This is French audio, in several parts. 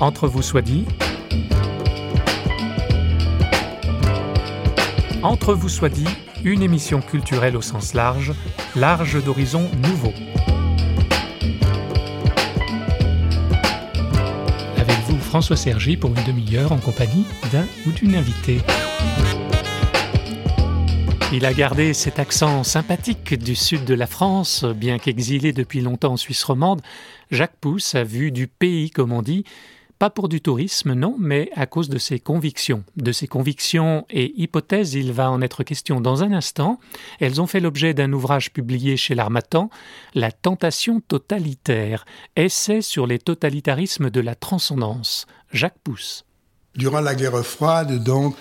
Entre vous soit dit. Entre vous soit dit, une émission culturelle au sens large, large d'horizons nouveaux. Avec vous, François Sergi, pour une demi-heure en compagnie d'un ou d'une invitée. Il a gardé cet accent sympathique du sud de la France, bien qu'exilé depuis longtemps en Suisse romande. Jacques Pousse a vu du pays, comme on dit, pas pour du tourisme, non, mais à cause de ses convictions. De ses convictions et hypothèses, il va en être question dans un instant. Elles ont fait l'objet d'un ouvrage publié chez l'Armatan, La tentation totalitaire, essai sur les totalitarismes de la transcendance. Jacques Pousse. Durant la guerre froide, donc,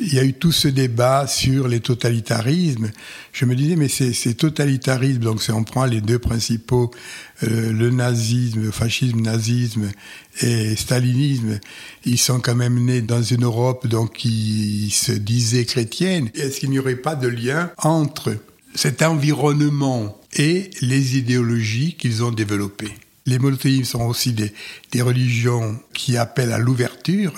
il y a eu tout ce débat sur les totalitarismes. Je me disais, mais ces, totalitarismes, donc si on prend les deux principaux, euh, le nazisme, le fascisme, nazisme et stalinisme, ils sont quand même nés dans une Europe donc qui se disait chrétienne. Est-ce qu'il n'y aurait pas de lien entre cet environnement et les idéologies qu'ils ont développées? Les monothéismes sont aussi des, des religions qui appellent à l'ouverture,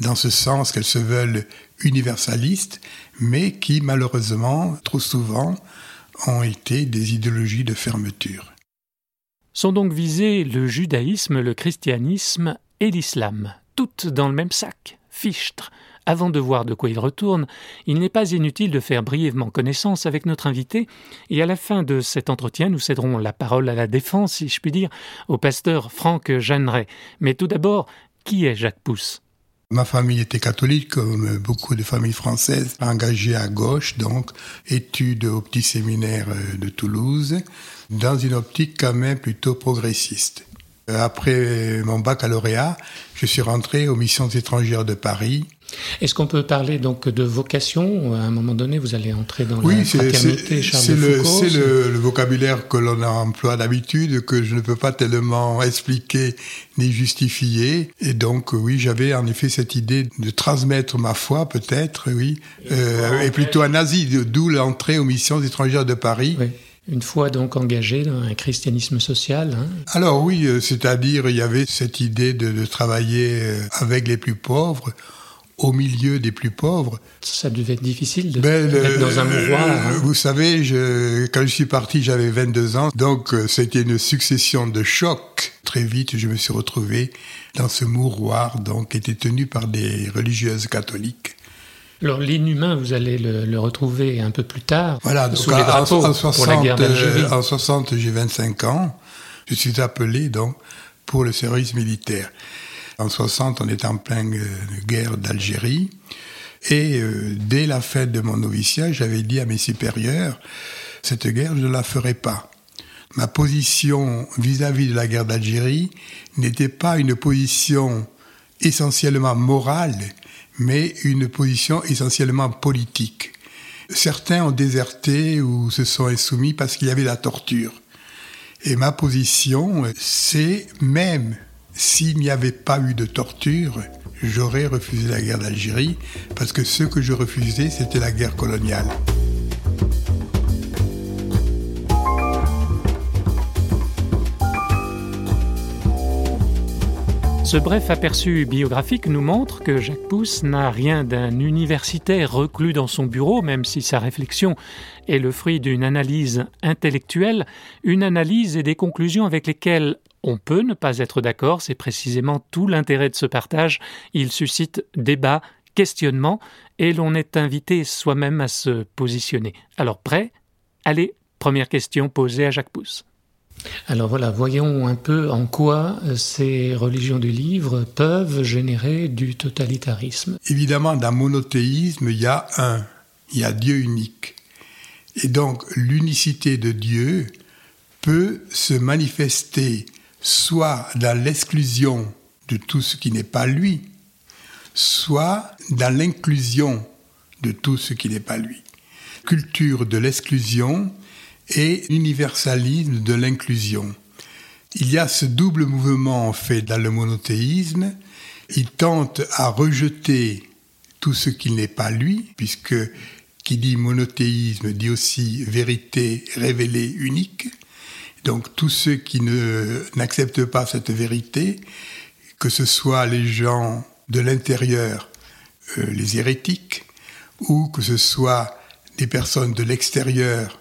dans ce sens qu'elles se veulent universalistes, mais qui malheureusement, trop souvent, ont été des idéologies de fermeture. Sont donc visés le judaïsme, le christianisme et l'islam, toutes dans le même sac, fichtre, avant de voir de quoi il retourne, il n'est pas inutile de faire brièvement connaissance avec notre invité, et à la fin de cet entretien, nous céderons la parole à la défense, si je puis dire, au pasteur Franck Jeanneret. Mais tout d'abord, qui est Jacques Pousse? Ma famille était catholique, comme beaucoup de familles françaises, engagée à gauche, donc études au petit séminaire de Toulouse, dans une optique quand même plutôt progressiste. Après mon baccalauréat, je suis rentré aux missions étrangères de Paris. Est-ce qu'on peut parler donc de vocation À un moment donné, vous allez entrer dans la fraternité Charles C'est le, c'est le, vocabulaire que l'on emploie d'habitude, que je ne peux pas tellement expliquer ni justifier. Et donc, oui, j'avais en effet cette idée de transmettre ma foi, peut-être, oui, euh, et plutôt un Asie, d'où l'entrée aux missions étrangères de Paris. Oui une fois donc engagé dans un christianisme social. Hein. Alors oui, euh, c'est-à-dire il y avait cette idée de, travailler euh, avec les plus pauvres au milieu des plus pauvres. Ça devait être difficile de ben, être dans un mouvoir. Hein. Vous savez, je, quand je suis parti, j'avais 22 ans, donc euh, c'était une succession de chocs. Très vite, je me suis retrouvé dans ce mouroir, donc qui était tenu par des religieuses catholiques. Alors l'inhumain, vous allez le, retrouver un peu plus tard. Voilà, donc sous les drapeaux en, 60, pour la guerre d'Algérie. en 60, j'ai 25 ans. Je suis appelé donc pour le service militaire. En 60, on est en pleine euh, guerre d'Algérie. Et euh, dès la fête de mon noviciat, j'avais dit à mes supérieurs, cette guerre, je ne la ferai pas. Ma position vis-à-vis -vis de la guerre d'Algérie n'était pas une position essentiellement morale, mais une position essentiellement politique. Certains ont déserté ou se sont insoumis parce qu'il y avait la torture. Et ma position, c'est même s'il n'y avait pas eu de torture, j'aurais refusé la guerre d'Algérie, parce que ce que je refusais, c'était la guerre coloniale. Ce bref aperçu biographique nous montre que Jacques Pousse n'a rien d'un universitaire reclus dans son bureau, même si sa réflexion est le fruit d'une analyse intellectuelle, une analyse et des conclusions avec lesquelles on peut ne pas être d'accord, c'est précisément tout l'intérêt de ce partage. Il suscite débat, questionnement, et l'on est invité soi-même à se positionner. Alors prêt? Allez, première question posée à Jacques Pousse. Alors voilà, voyons un peu en quoi euh, ces religions du livre peuvent générer du totalitarisme. Évidemment, dans monothéisme, il y a un, il y a Dieu unique. Et donc, l'unicité de Dieu peut se manifester soit dans l'exclusion de tout ce qui n'est pas lui, soit dans l'inclusion de tout ce qui n'est pas lui. Culture de l'exclusion et l'universalisme de l'inclusion. Il y a ce double mouvement en fait dans le monothéisme. Il tente à rejeter tout ce qui n'est pas lui, puisque qui dit monothéisme dit aussi vérité révélée unique. Donc tous ceux qui n'acceptent pas cette vérité que ce soit les gens de l'intérieur, euh, les hérétiques, ou que ce soit des personnes de l'extérieur,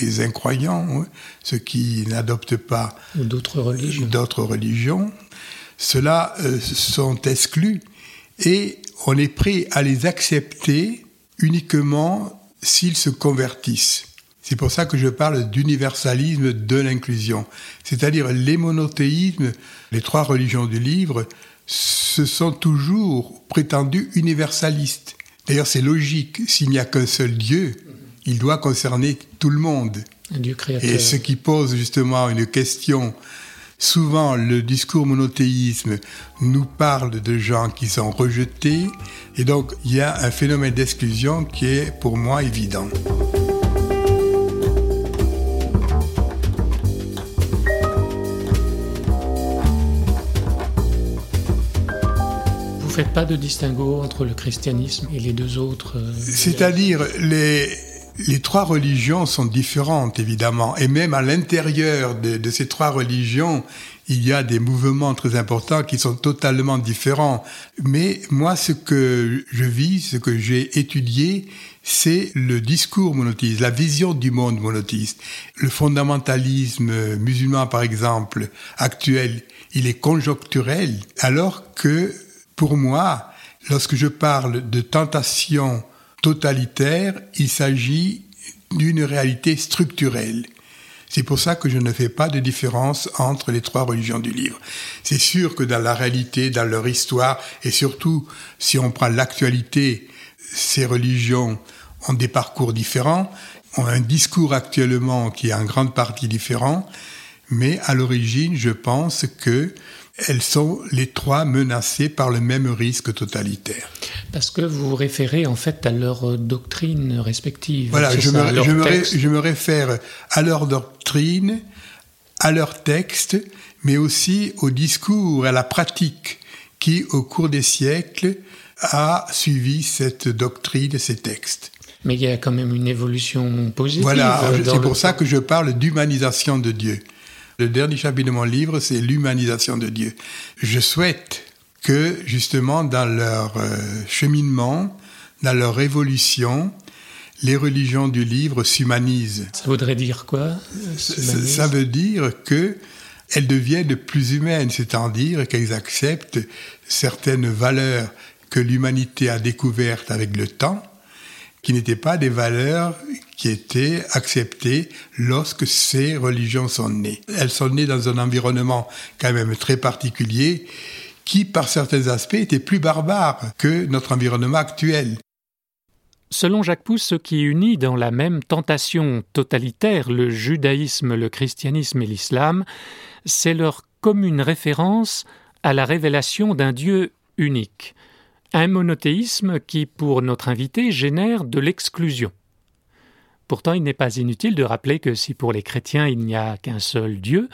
les incroyants, hein, ceux qui n'adoptent pas d'autres religions. ceux-là euh, sont exclus et on est prêt à les accepter uniquement s'ils se convertissent. C'est pour ça que je parle d'universalisme de l'inclusion. C'est-à-dire les monothéismes, les trois religions du livre, se sont toujours prétendus universalistes. D'ailleurs, c'est logique. S'il n'y a qu'un seul Dieu, il doit concerner tout le monde. Créateur. Et ce qui pose justement une question Souvent, le discours monothéisme nous parle de gens qui sont rejetés, et donc il y a un phénomène d'exclusion qui est pour moi évident. Vous faites pas de distinguo entre le christianisme et les deux autres euh, C'est-à-dire les les trois religions sont différentes, évidemment, et même à l'intérieur de, ces trois religions, il y a des mouvements très importants qui sont totalement différents. Mais moi, ce que je vis, ce que j'ai étudié, c'est le discours monothéiste, la vision du monde monothéiste. Le fondamentalisme musulman, par exemple, actuel, il est conjoncturel, alors que, pour moi, lorsque je parle de tentation totalitaire, il s'agit d'une réalité structurelle. C'est pour ça que je ne fais pas de différence entre les trois religions du livre. C'est sûr que dans la réalité, dans leur histoire, et surtout si on prend l'actualité, ces religions ont des parcours différents, ont un discours actuellement qui est en grande partie différent, mais à l'origine, je pense que elles sont les trois menacées par le même risque totalitaire. Parce que vous vous référez en fait à leur doctrine respective. Voilà, je, me, je, me réfère à leur doctrine, à leur texte, mais aussi au discours, à la pratique qui, au cours des siècles, a suivi cette doctrine, ces textes. Mais il y a quand même une évolution positive. Voilà, c'est pour ça que je parle d'humanisation de Dieu. Le dernier chapitre de mon livre, c'est l'humanisation de Dieu. Je souhaite que, justement, dans leur euh, cheminement, dans leur évolution, les religions du livre s'humanisent. Ça voudrait dire quoi ça, veut dire que elles deviennent plus humaines, c'est-à-dire qu'elles acceptent certaines valeurs que l'humanité a découvertes avec le temps, qui n'étaient pas des valeurs qui étaient acceptées lorsque ces religions sont nées. Elles sont nées dans un environnement quand même très particulier qui, par certains aspects, était plus barbare que notre environnement actuel. Selon Jacques Pousse, ce qui unit dans la même tentation totalitaire le judaïsme, le christianisme et l'islam, c'est leur commune référence à la révélation d'un Dieu unique. Un monothéisme qui, pour notre invité, génère de l'exclusion. Pourtant, il n'est pas inutile de rappeler que si pour les chrétiens il n'y a qu'un seul Dieu,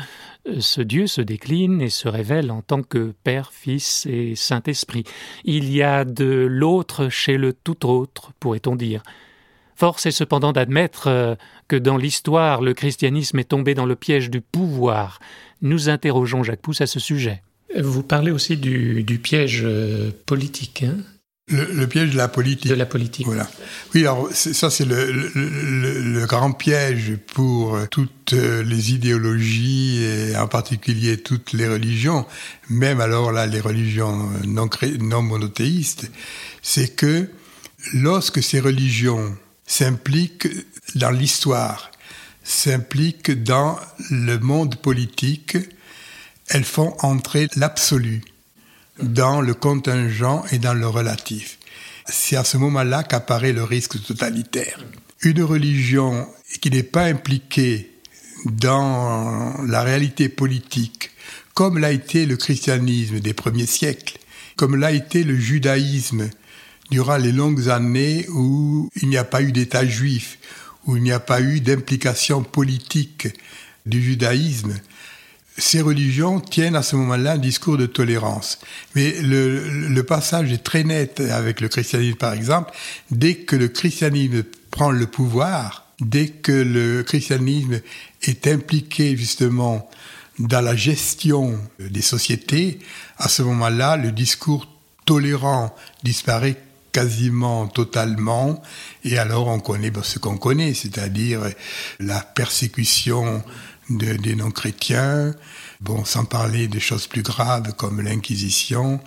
euh, ce Dieu se décline et se révèle en tant que Père, Fils et Saint-Esprit. Il y a de l'autre chez le tout autre, pourrait-on dire. Force est cependant d'admettre euh, que dans l'histoire le christianisme est tombé dans le piège du pouvoir. Nous interrogeons Jacques Pousse à ce sujet. Vous parlez aussi du, piège euh, politique. Hein? Le, piège de la politique. De la politique. Voilà. Oui, alors ça c'est le, le, grand piège pour toutes les idéologies et en particulier toutes les religions, même alors là les religions non, non monothéistes, c'est que lorsque ces religions s'impliquent dans l'histoire, s'impliquent dans le monde politique, elles font entrer l'absolu dans le contingent et dans le relatif. C'est à ce moment-là qu'apparaît le risque totalitaire. Une religion qui n'est pas impliquée dans la réalité politique, comme l'a été le christianisme des premiers siècles, comme l'a été le judaïsme durant les longues années où il n'y a pas eu d'État juif, où il n'y a pas eu d'implication politique du judaïsme, ces religions tiennent à ce moment-là un discours de tolérance. Mais le, passage est très net avec le christianisme, par exemple. Dès que le christianisme prend le pouvoir, dès que le christianisme est impliqué justement dans la gestion des sociétés, à ce moment-là, le discours tolérant disparaît quasiment totalement, et alors on connaît ce qu'on connaît, c'est-à-dire la persécution des non-chrétiens, bon, sans parler des choses plus graves comme l'Inquisition,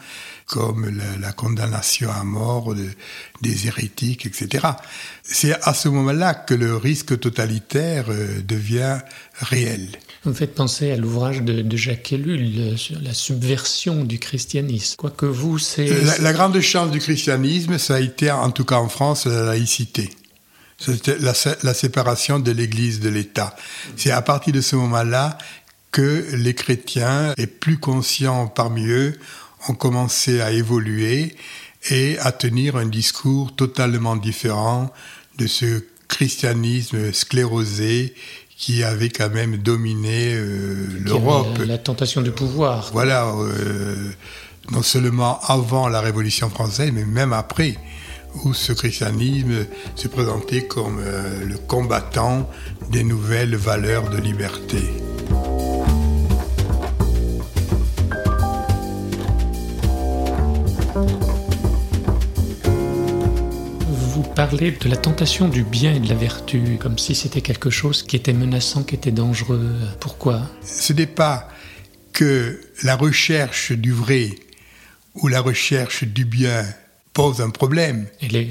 comme la, condamnation à mort des hérétiques, etc. C'est à ce moment-là que le risque totalitaire euh, devient réel. Vous me faites penser à l'ouvrage de, Jacques Ellul sur la subversion du christianisme. Quoique vous, c'est... La, la, grande chance du christianisme, ça a été, en tout cas en France, la laïcité. C'était la, la séparation de l'Église de l'État. C'est à partir de ce moment-là que les chrétiens, et plus conscients parmi eux, ont commencé à évoluer et à tenir un discours totalement différent de ce christianisme sclérosé qui avait quand même dominé euh, l'Europe. La, tentation du pouvoir. Voilà, euh, non seulement avant la Révolution française, mais même après, où ce christianisme se présentait comme euh, le combattant des nouvelles valeurs de liberté. parler de la tentation du bien et de la vertu, comme si c'était quelque chose qui était menaçant, qui était dangereux. Pourquoi? Ce n'est pas que la recherche du vrai ou la recherche du bien pose un problème.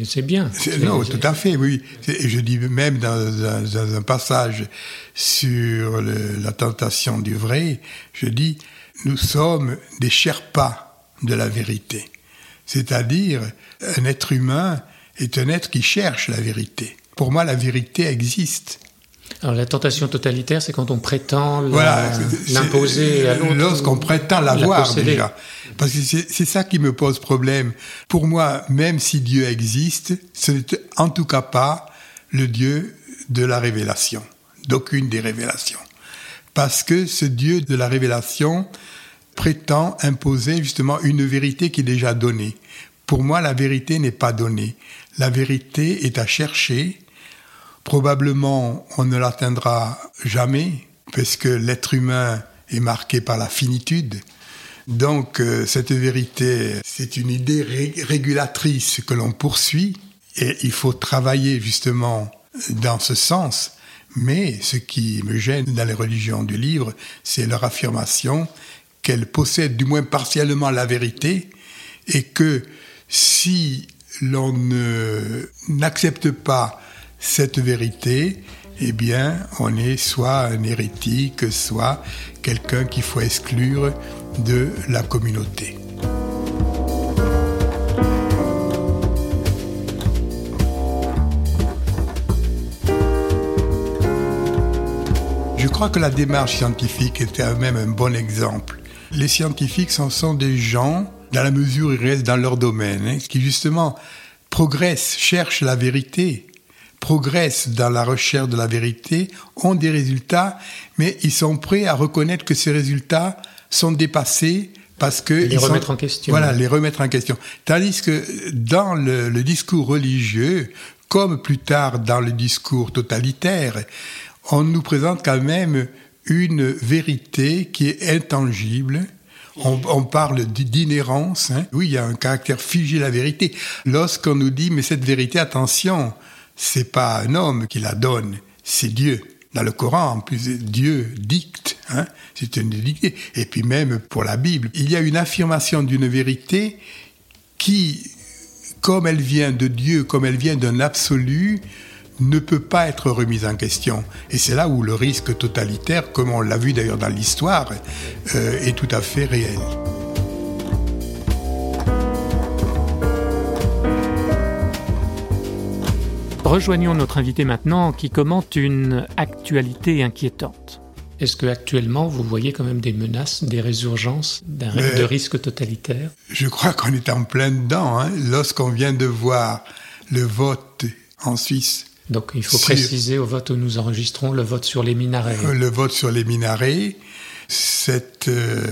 C'est bien. Non, tout à fait, oui. Je dis même dans un, passage sur la tentation du vrai, je dis, nous sommes des Sherpas de la vérité. C'est-à-dire, un être humain est un être qui cherche la vérité. Pour moi, la vérité existe. Alors la tentation totalitaire, c'est quand on prétend l'imposer à l'autre. Lorsqu'on prétend l'avoir déjà. Parce que c'est ça qui me pose problème. Pour moi, même si Dieu existe, ce n'est en tout cas pas le Dieu de la révélation, d'aucune des révélations. Parce que ce Dieu de la révélation prétend imposer justement une vérité qui est déjà donnée. Pour moi, la vérité n'est pas donnée. La vérité est à chercher. Probablement, on ne l'atteindra jamais, parce que l'être humain est marqué par la finitude. Donc, euh, cette vérité, c'est une idée régulatrice que l'on poursuit, et il faut travailler justement dans ce sens. Mais ce qui me gêne dans les religions du livre, c'est leur affirmation qu'elles possèdent du moins partiellement la vérité, et que si l'on n'accepte pas cette vérité, eh bien, on est soit un hérétique, soit quelqu'un qu'il faut exclure de la communauté. Je crois que la démarche scientifique était même un bon exemple. Les scientifiques, sont des gens dans la mesure où ils restent dans leur domaine, hein, qui justement progressent, cherchent la vérité, progressent dans la recherche de la vérité, ont des résultats, mais ils sont prêts à reconnaître que ces résultats sont dépassés parce que les remettre en question. Voilà, les remettre en question. Tandis que dans le, le discours religieux, comme plus tard dans le discours totalitaire, on nous présente quand même une vérité qui est intangible, on, parle d'inhérence. Hein. Oui, il y a un caractère figé la vérité. Lorsqu'on nous dit, mais cette vérité, attention, c'est pas un homme qui la donne, c'est Dieu. Dans le Coran, en plus, Dieu dicte. Hein. C'est une dictée. Et puis même pour la Bible, il y a une affirmation d'une vérité qui, comme elle vient de Dieu, comme elle vient d'un absolu, ne peut pas être remise en question. Et c'est là où le risque totalitaire, comme on l'a vu d'ailleurs dans l'histoire, euh, est tout à fait réel. Rejoignons notre invité maintenant qui commente une actualité inquiétante. Est-ce que actuellement vous voyez quand même des menaces, des résurgences d'un de risque totalitaire? Je crois qu'on est en plein dedans. Hein. Lorsqu'on vient de voir le vote en Suisse donc il faut préciser au vote où nous enregistrons le vote sur les minarets. Euh, le vote sur les minarets, cette euh,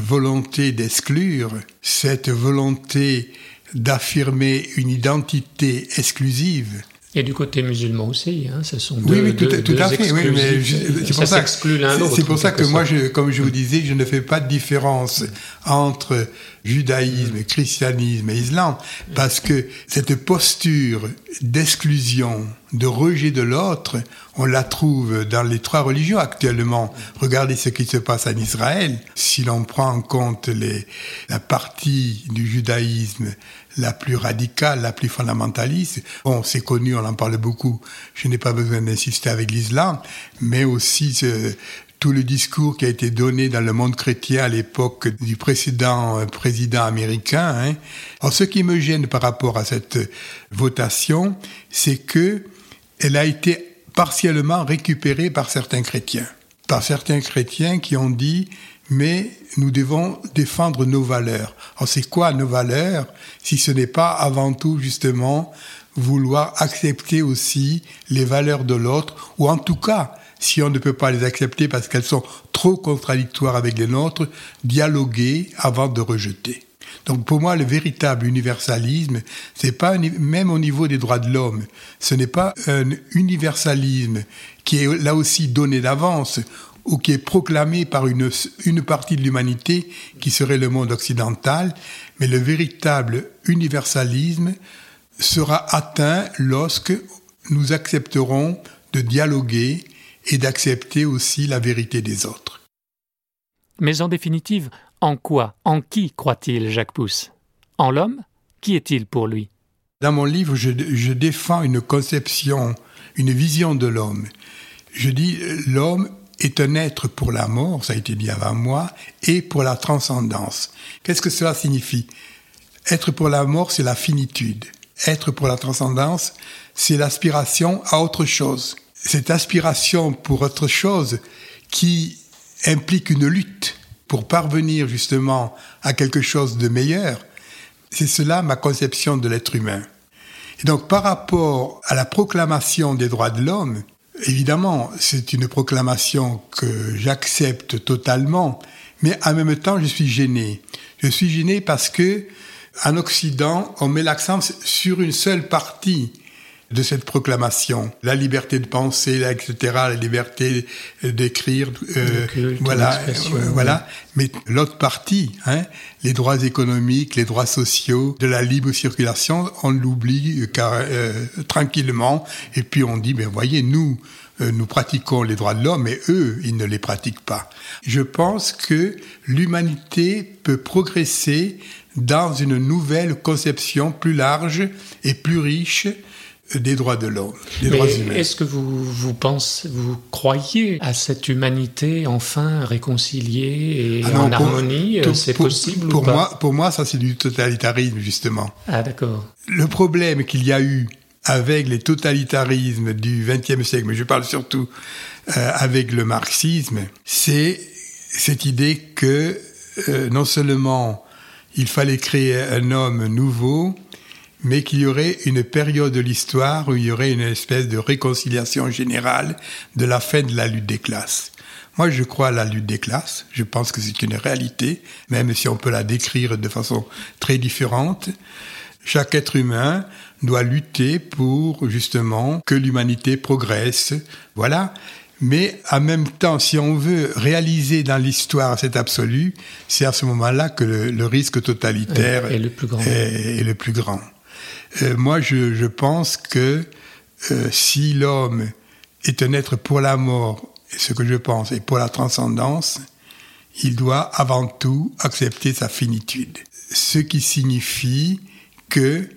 volonté d'exclure, cette volonté d'affirmer une identité exclusive, Et du côté musulman aussi, hein, ce sont deux, oui, oui, tout, à fait. Oui, mais c'est pour ça, C'est pour ça que moi, je, comme je vous disais, je ne fais pas de différence entre judaïsme, christianisme et islam, parce que cette posture d'exclusion, de rejet de l'autre, on la trouve dans les trois religions actuellement. Regardez ce qui se passe en Israël. Si l'on prend en compte les, la partie du judaïsme la plus radicale, la plus fondamentaliste. Bon, c'est connu, on en parle beaucoup. Je n'ai pas besoin d'insister avec l'islam, mais aussi tout le discours qui a été donné dans le monde chrétien à l'époque du précédent euh, président américain. Hein. Alors, ce qui me gêne par rapport à cette votation, c'est que elle a été partiellement récupérée par certains chrétiens, par certains chrétiens qui ont dit mais nous devons défendre nos valeurs. Alors c'est quoi nos valeurs si ce n'est pas avant tout justement vouloir accepter aussi les valeurs de l'autre, ou en tout cas, si on ne peut pas les accepter parce qu'elles sont trop contradictoires avec les nôtres, dialoguer avant de rejeter. Donc pour moi, le véritable universalisme, c'est pas même au niveau des droits de l'homme, ce n'est pas un universalisme qui est là aussi donné d'avance ou qui est proclamé par une, une partie de l'humanité qui serait le monde occidental, mais le véritable universalisme sera atteint lorsque nous accepterons de dialoguer et d'accepter aussi la vérité des autres. Mais en définitive, en quoi, en qui croit-il Jacques Pousse? En l'homme? Qui est-il pour lui? Dans mon livre, je, je défends une conception, une vision de l'homme. Je dis l'homme est un être pour la mort, ça a été dit avant moi, et pour la transcendance. Qu'est-ce que cela signifie? Être pour la mort, c'est la finitude. Être pour la transcendance, c'est l'aspiration à autre chose. Cette aspiration pour autre chose qui implique une lutte pour parvenir justement à quelque chose de meilleur, c'est cela ma conception de l'être humain. Et donc par rapport à la proclamation des droits de l'homme, Évidemment, c'est une proclamation que j'accepte totalement, mais en même temps, je suis gêné. Je suis gêné parce que, en Occident, on met l'accent sur une seule partie de cette proclamation. La liberté de penser, etc., la liberté d'écrire, euh, voilà, euh, voilà. Mais l'autre partie, hein, les droits économiques, les droits sociaux, de la libre circulation, on l'oublie euh, tranquillement. Et puis on dit, ben voyez, nous, nous pratiquons les droits de l'homme, et eux, ils ne les pratiquent pas. Je pense que l'humanité peut progresser dans une nouvelle conception plus large et plus riche des droits de l'homme, des droits humains. Est-ce que vous, vous pensez, vous croyez à cette humanité enfin réconciliée et ah en harmonie C'est possible pour ou pas moi, Pour moi, ça c'est du totalitarisme justement. Ah d'accord. Le problème qu'il y a eu avec les totalitarismes du XXe siècle, mais je parle surtout euh, avec le marxisme, c'est cette idée que euh, non seulement il fallait créer un homme nouveau, mais qu'il y aurait une période de l'histoire où il y aurait une espèce de réconciliation générale de la fin de la lutte des classes. Moi, je crois à la lutte des classes. Je pense que c'est une réalité, même si on peut la décrire de façon très différente. Chaque être humain doit lutter pour justement que l'humanité progresse. Voilà. Mais en même temps, si on veut réaliser dans l'histoire cet absolu, c'est à ce moment-là que le, risque totalitaire le plus grand. est le plus grand. Euh, moi, je, pense que euh, si l'homme est un être pour la mort, ce que je pense, et pour la transcendance, il doit avant tout accepter sa finitude. Ce qui signifie que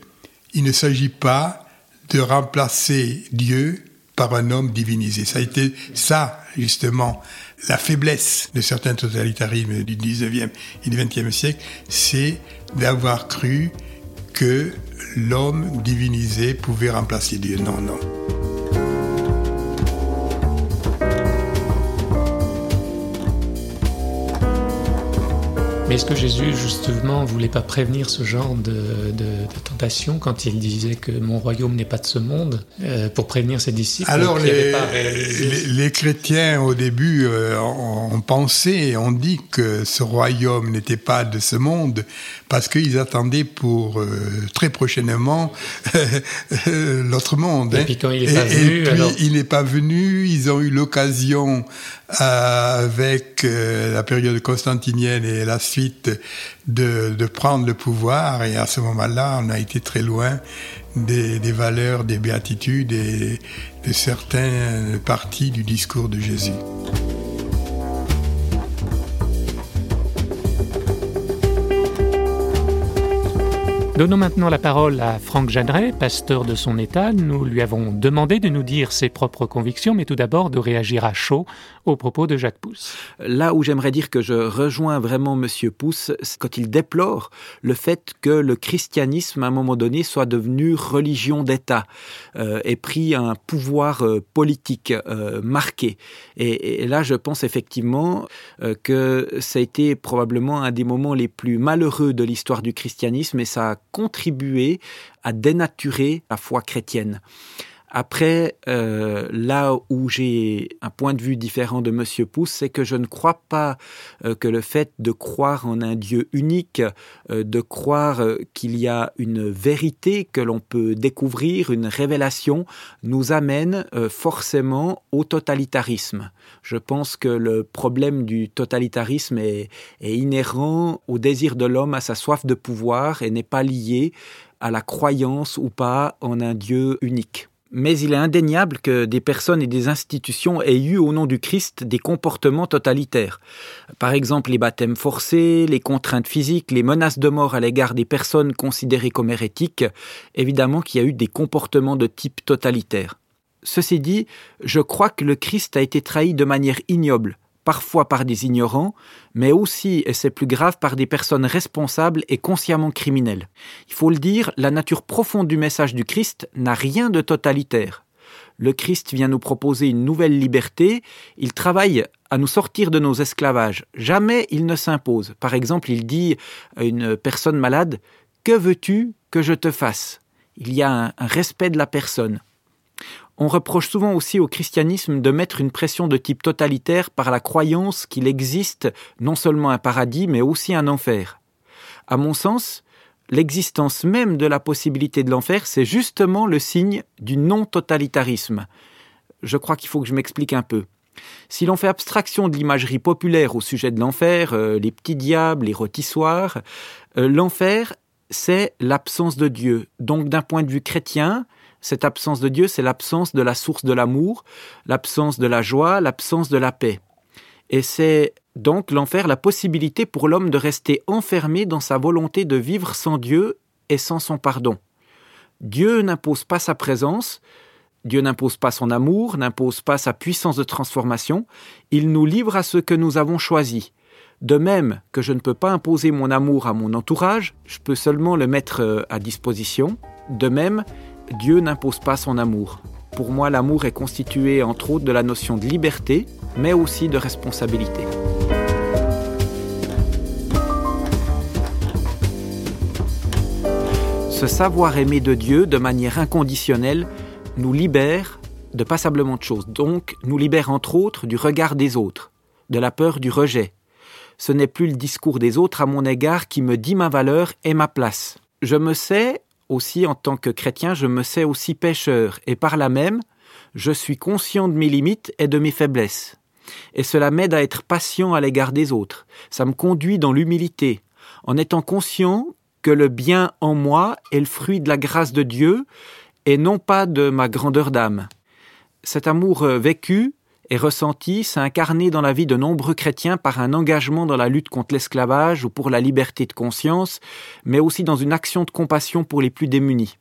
il ne s'agit pas de remplacer Dieu par un homme divinisé. Ça a été ça, justement, la faiblesse de certains totalitarismes du 19e et du 20e siècle, c'est d'avoir cru que l'homme divinisé pouvait remplacer Dieu. Non, non. Mais est-ce que Jésus, justement, voulait pas prévenir ce genre de, tentation quand il disait que mon royaume n'est pas de ce monde, euh, pour prévenir ses disciples Alors, les, chrétiens, au début, euh, ont, pensé ont dit que ce royaume n'était pas de ce monde parce qu'ils attendaient pour euh, très prochainement l'autre monde. Et hein. puis quand il n'est pas venu, il n'est pas venu, ils ont eu l'occasion avec la période constantinienne et la suite de, prendre le pouvoir. Et à ce moment-là, on a été très loin des, valeurs, des béatitudes et de certaines parties du discours de Jésus. Donnons maintenant la parole à Franck Jeanneret, pasteur de son État. Nous lui avons demandé de nous dire ses propres convictions, mais tout d'abord de réagir à chaud aux propos de Jacques Pousse. Là où j'aimerais dire que je rejoins vraiment Monsieur Pousse, quand il déplore le fait que le christianisme, à un moment donné, soit devenu religion d'État, euh, ait pris un pouvoir euh, politique euh, marqué. Et, là, je pense effectivement euh, que ça a été probablement un des moments les plus malheureux de l'histoire du christianisme, et ça a contribuer à dénaturer la foi chrétienne. Après, euh, là où j'ai un point de vue différent de Monsieur Pousse, c'est que je ne crois pas euh, que le fait de croire en un Dieu unique, euh, de croire qu'il y a une vérité que l'on peut découvrir, une révélation, nous amène forcément au totalitarisme. Je pense que le problème du totalitarisme est inhérent au désir de l'homme, à sa soif de pouvoir, et n'est pas lié à la croyance ou pas en un Dieu unique mais il est indéniable que des personnes et des institutions aient eu au nom du Christ des comportements totalitaires. Par exemple, les baptêmes forcés, les contraintes physiques, les menaces de mort à l'égard des personnes considérées comme hérétiques, évidemment qu'il y a eu des comportements de type totalitaire. Ceci dit, je crois que le Christ a été trahi de manière ignoble, parfois par des ignorants, mais aussi, et c'est plus grave, par des personnes responsables et consciemment criminelles. Il faut le dire, la nature profonde du message du Christ n'a rien de totalitaire. Le Christ vient nous proposer une nouvelle liberté, il travaille à nous sortir de nos esclavages. Jamais il ne s'impose. Par exemple, il dit à une personne malade, Que veux-tu que je te fasse? Il y a un, respect de la personne. On reproche souvent aussi au christianisme de mettre une pression de type totalitaire par la croyance qu'il existe non seulement un paradis, mais aussi un enfer. À mon sens, l'existence même de la possibilité de l'enfer, c'est justement le signe du non-totalitarisme. Je crois qu'il faut que je m'explique un peu. Si l'on fait abstraction de l'imagerie populaire au sujet de l'enfer, euh, les petits diables, les rôtissoirs, euh, l'enfer, c'est l'absence de Dieu. Donc d'un point de vue chrétien, cette absence de Dieu, c'est l'absence de la source de l'amour, l'absence de la joie, l'absence de la paix. Et c'est donc l'enfer la possibilité pour l'homme de rester enfermé dans sa volonté de vivre sans Dieu et sans son pardon. Dieu n'impose pas sa présence, Dieu n'impose pas son amour, n'impose pas sa puissance de transformation, il nous livre à ce que nous avons choisi. De même que je ne peux pas imposer mon amour à mon entourage, je peux seulement le mettre euh, à disposition. De même, Dieu n'impose pas son amour. Pour moi, l'amour est constitué entre autres de la notion de liberté, mais aussi de responsabilité. Ce savoir aimer de Dieu de manière inconditionnelle nous libère de passablement de choses, donc nous libère entre autres du regard des autres, de la peur du rejet. Ce n'est plus le discours des autres à mon égard qui me dit ma valeur et ma place. Je me sais aussi en tant que chrétien, je me sais aussi pécheur, et par là même, je suis conscient de mes limites et de mes faiblesses. Et cela m'aide à être patient à l'égard des autres. Ça me conduit dans l'humilité, en étant conscient que le bien en moi est le fruit de la grâce de Dieu et non pas de ma grandeur d'âme. Cet amour euh, vécu et ressenti s'est incarné dans la vie de nombreux chrétiens par un engagement dans la lutte contre l'esclavage ou pour la liberté de conscience, mais aussi dans une action de compassion pour les plus démunis.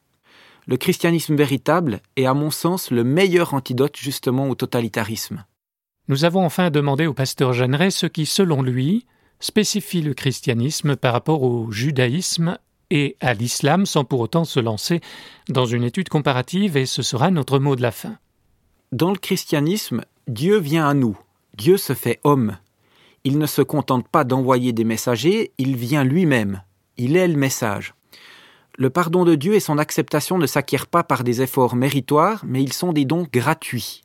Le christianisme véritable est à mon sens le meilleur antidote justement au totalitarisme. Nous avons enfin demandé au pasteur Jeanneret ce qui, selon lui, spécifie le christianisme par rapport au judaïsme et à l'islam sans pour autant se lancer dans une étude comparative et ce sera notre mot de la fin. Dans le christianisme, Dieu vient à nous, Dieu se fait homme. Il ne se contente pas d'envoyer des messagers, il vient lui-même. Il est le message. Le pardon de Dieu et son acceptation ne s'acquièrent pas par des efforts méritoires, mais ils sont des dons gratuits.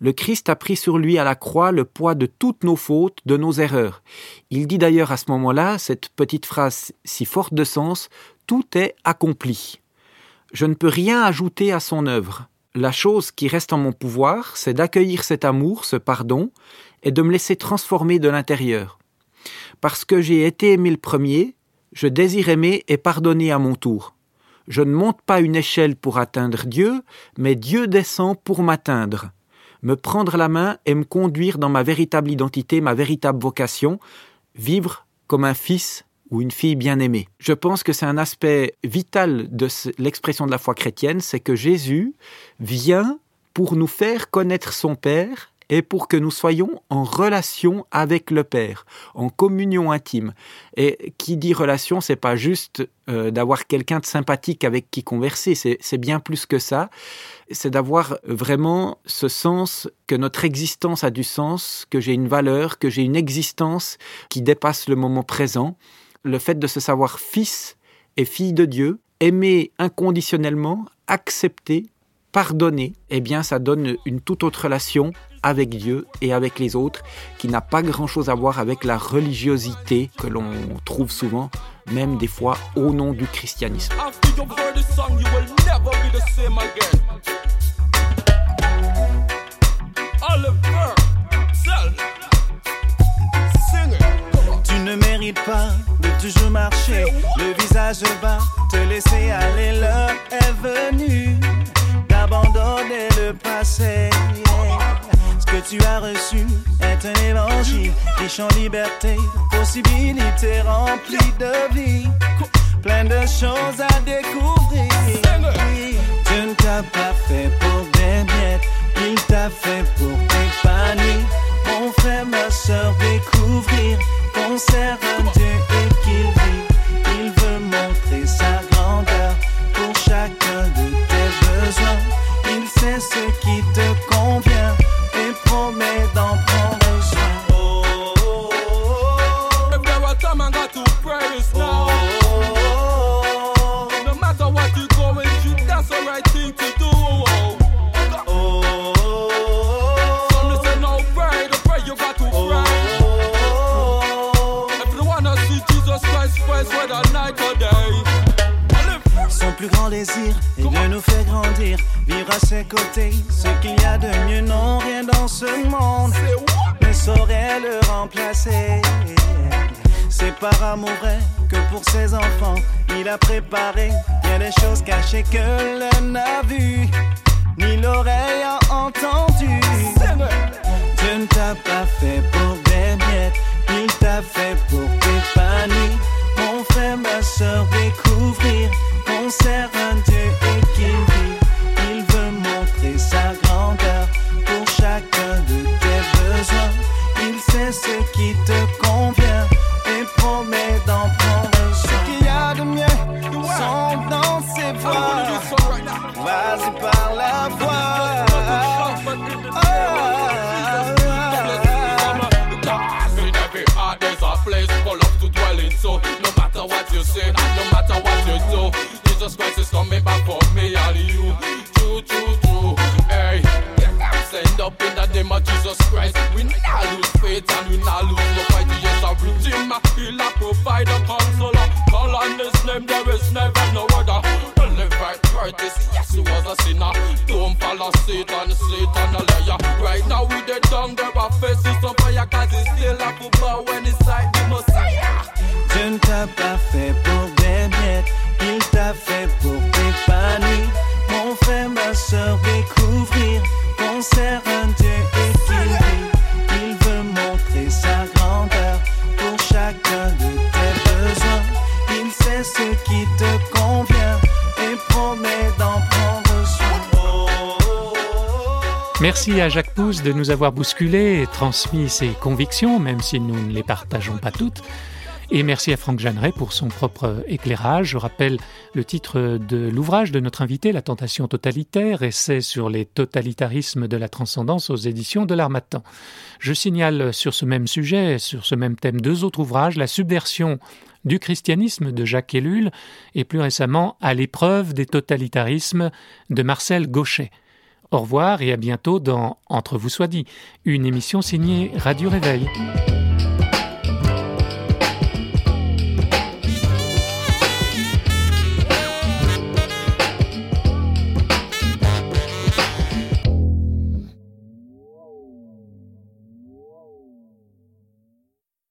Le Christ a pris sur lui à la croix le poids de toutes nos fautes, de nos erreurs. Il dit d'ailleurs à ce moment-là, cette petite phrase si forte de sens, Tout est accompli. Je ne peux rien ajouter à son œuvre. La chose qui reste en mon pouvoir, c'est d'accueillir cet amour, ce pardon, et de me laisser transformer de l'intérieur. Parce que j'ai été aimé le premier, je désire aimer et pardonner à mon tour. Je ne monte pas une échelle pour atteindre Dieu, mais Dieu descend pour m'atteindre, me prendre la main et me conduire dans ma véritable identité, ma véritable vocation, vivre comme un fils ou une fille bien-aimée. Je pense que c'est un aspect vital de l'expression de la foi chrétienne, c'est que Jésus vient pour nous faire connaître son Père et pour que nous soyons en relation avec le Père, en communion intime. Et qui dit relation, c'est pas juste euh, d'avoir quelqu'un de sympathique avec qui converser, c'est bien plus que ça. C'est d'avoir vraiment ce sens que notre existence a du sens, que j'ai une valeur, que j'ai une existence qui dépasse le moment présent. Le fait de se savoir fils et fille de Dieu, aimer inconditionnellement, accepter, pardonner, eh bien ça donne une toute autre relation avec Dieu et avec les autres qui n'a pas grand-chose à voir avec la religiosité que l'on trouve souvent, même des fois au nom du christianisme. Tu ne mérites pas toujours marcher, le visage bas, te laisser aller, l'heure est venue d'abandonner le passé. Ce que tu as reçu est un évangile riche en liberté, possibilités remplies de vie, plein de choses à découvrir. Dieu ne t'a pas fait pour des miettes, il t'a fait pour t'épanouir. Mon frère, ma soeur, découvrir. Un Dieu Est de nous faire grandir, vivre à ses côtés. Ce qu'il y a de mieux, non, rien dans ce monde ne saurait le remplacer. C'est par amour vrai que pour ses enfants, il a préparé bien des choses cachées que l'œil n'a vues, ni l'oreille a entendu. Dieu ne t'a pas fait pour des miettes, il t'a fait pour t'épanouir. Mon frère, ma soeur, découvrir sert un Dieu et qu'il vit. Il veut montrer sa grandeur pour chacun de tes besoins. Il sait ce qui te convient et promet d'en prendre soin. Ce qu'il y a de mieux sont dans ses voies. Vas-y par la In a sinner. Don't follow Satan, Satan a liar. Right now we the down there, our faces on fire, cause it's still a football when it's like the Messiah. Dieu ne t'a pas fait pour des miettes, il t'a fait pour t'épanouir. Mon frère, ma soeur, découvrir qu'on sert un Dieu et qu'il. Il veut montrer sa grandeur pour chacun de tes besoins. Il sait ce qui te convient et promet d'en prendre. Merci à Jacques Pousse de nous avoir bousculés et transmis ses convictions, même si nous ne les partageons pas toutes. Et merci à Franck Jeanneret pour son propre éclairage. Je rappelle le titre de l'ouvrage de notre invité, La tentation totalitaire, essai sur les totalitarismes de la transcendance aux éditions de l'Armatan. Je signale sur ce même sujet, sur ce même thème, deux autres ouvrages, La subversion du christianisme de Jacques Ellul et plus récemment À l'épreuve des totalitarismes de Marcel Gauchet. Au revoir et à bientôt dans Entre vous soit dit, une émission signée Radio Réveil.